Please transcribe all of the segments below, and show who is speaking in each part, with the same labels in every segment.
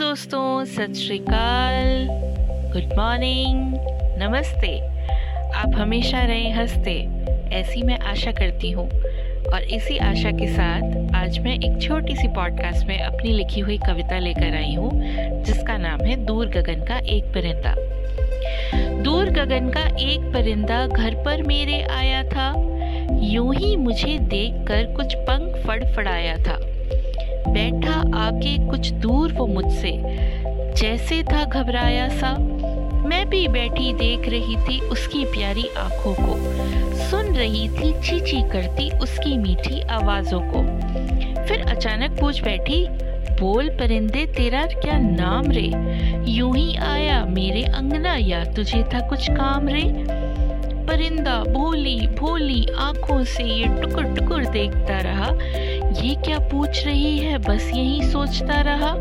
Speaker 1: दोस्तों, सत श्रीकाल। Good morning नमस्ते। आप हमेशा रहें हँसते, ऐसी मैं आशा करती हूँ। और इसी आशा के साथ, आज मैं एक छोटी सी पॉडकास्ट में अपनी लिखी हुई कविता लेकर आई हूँ, जिसका नाम है दूर गगन का एक परिंदा। दूर गगन का एक परिंदा घर पर मेरे आया था। यूँ ही मुझे देखकर कुछ पंख फड़फड़ाया था। बैठा आके कुछ दूर वो मुझसे। जैसे था घबराया सा, मैं भी बैठी देख रही थी उसकी प्यारी आँखों को। सुन रही थी, चीची करती उसकी मीठी आवाजों को। फिर अचानक पूछ बैठी, बोल परिंदे, तेरा क्या नाम रे? यूँ ही आया मेरे अंगना या तुझे था कुछ काम रे? परिंदा भोली भोली आँखों से ये टुकुर टुकुर देखता रहा। ये क्या पूछ रही है? बस यही सोचता रहा।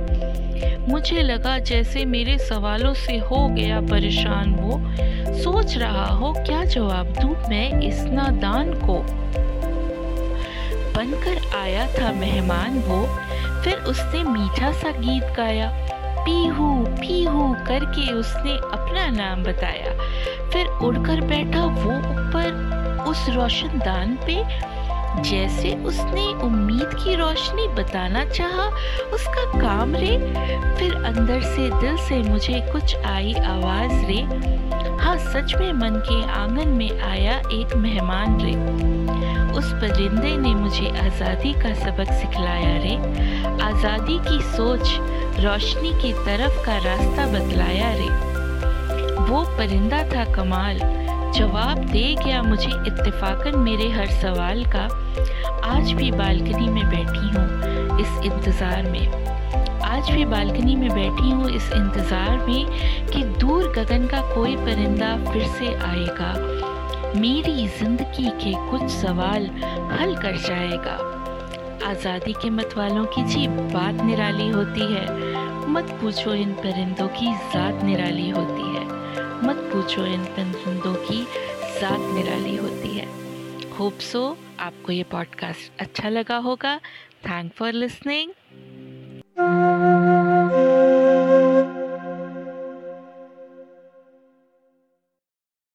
Speaker 1: मुझे लगा जैसे मेरे सवालों से हो गया परेशान वो। सोच रहा हो, क्या जवाब दूँ मैं इस नादान को? बनकर आया था मेहमान वो। फिर उसने मीठा सा गीत गाया। पीहू पीहू करके उसने अपना नाम बताया। फिर उड़कर बैठा वो ऊपर उस रोशनदान पे। जैसे उसने उम्मीद की रोशनी बताना चाहा, उसका काम रे। फिर अंदर से दिल से मुझे कुछ आई आवाज़ रे। हाँ सच में मन के आँगन में आया एक मेहमान रे। उस परिंदे ने मुझे आज़ादी का सबक सिखलाया रे। आज़ादी की सोच रोशनी की तरफ़ का रास्ता बतलाया रे। वो परिंदा था कमाल। जवाब दे गया मुझे इत्तेफाकन मेरे हर सवाल का। आज भी बालकनी में बैठी हूँ इस इंतज़ार में। आज भी बालकनी में बैठी हूँ इस इंतज़ार में कि दूर गगन का कोई परिंदा फिर से आएगा। मेरी ज़िंदगी के कुछ सवाल हल कर जाएगा। आज़ादी के मत वालों की जी बात निराली होती है। मत पूछो इन परिंदों की ज़ात निराली होती है। मत पूछो इन परिंदों साथ निराली होती है। होप सो आपको ये पॉडकास्ट अच्छा लगा होगा। Thank for listening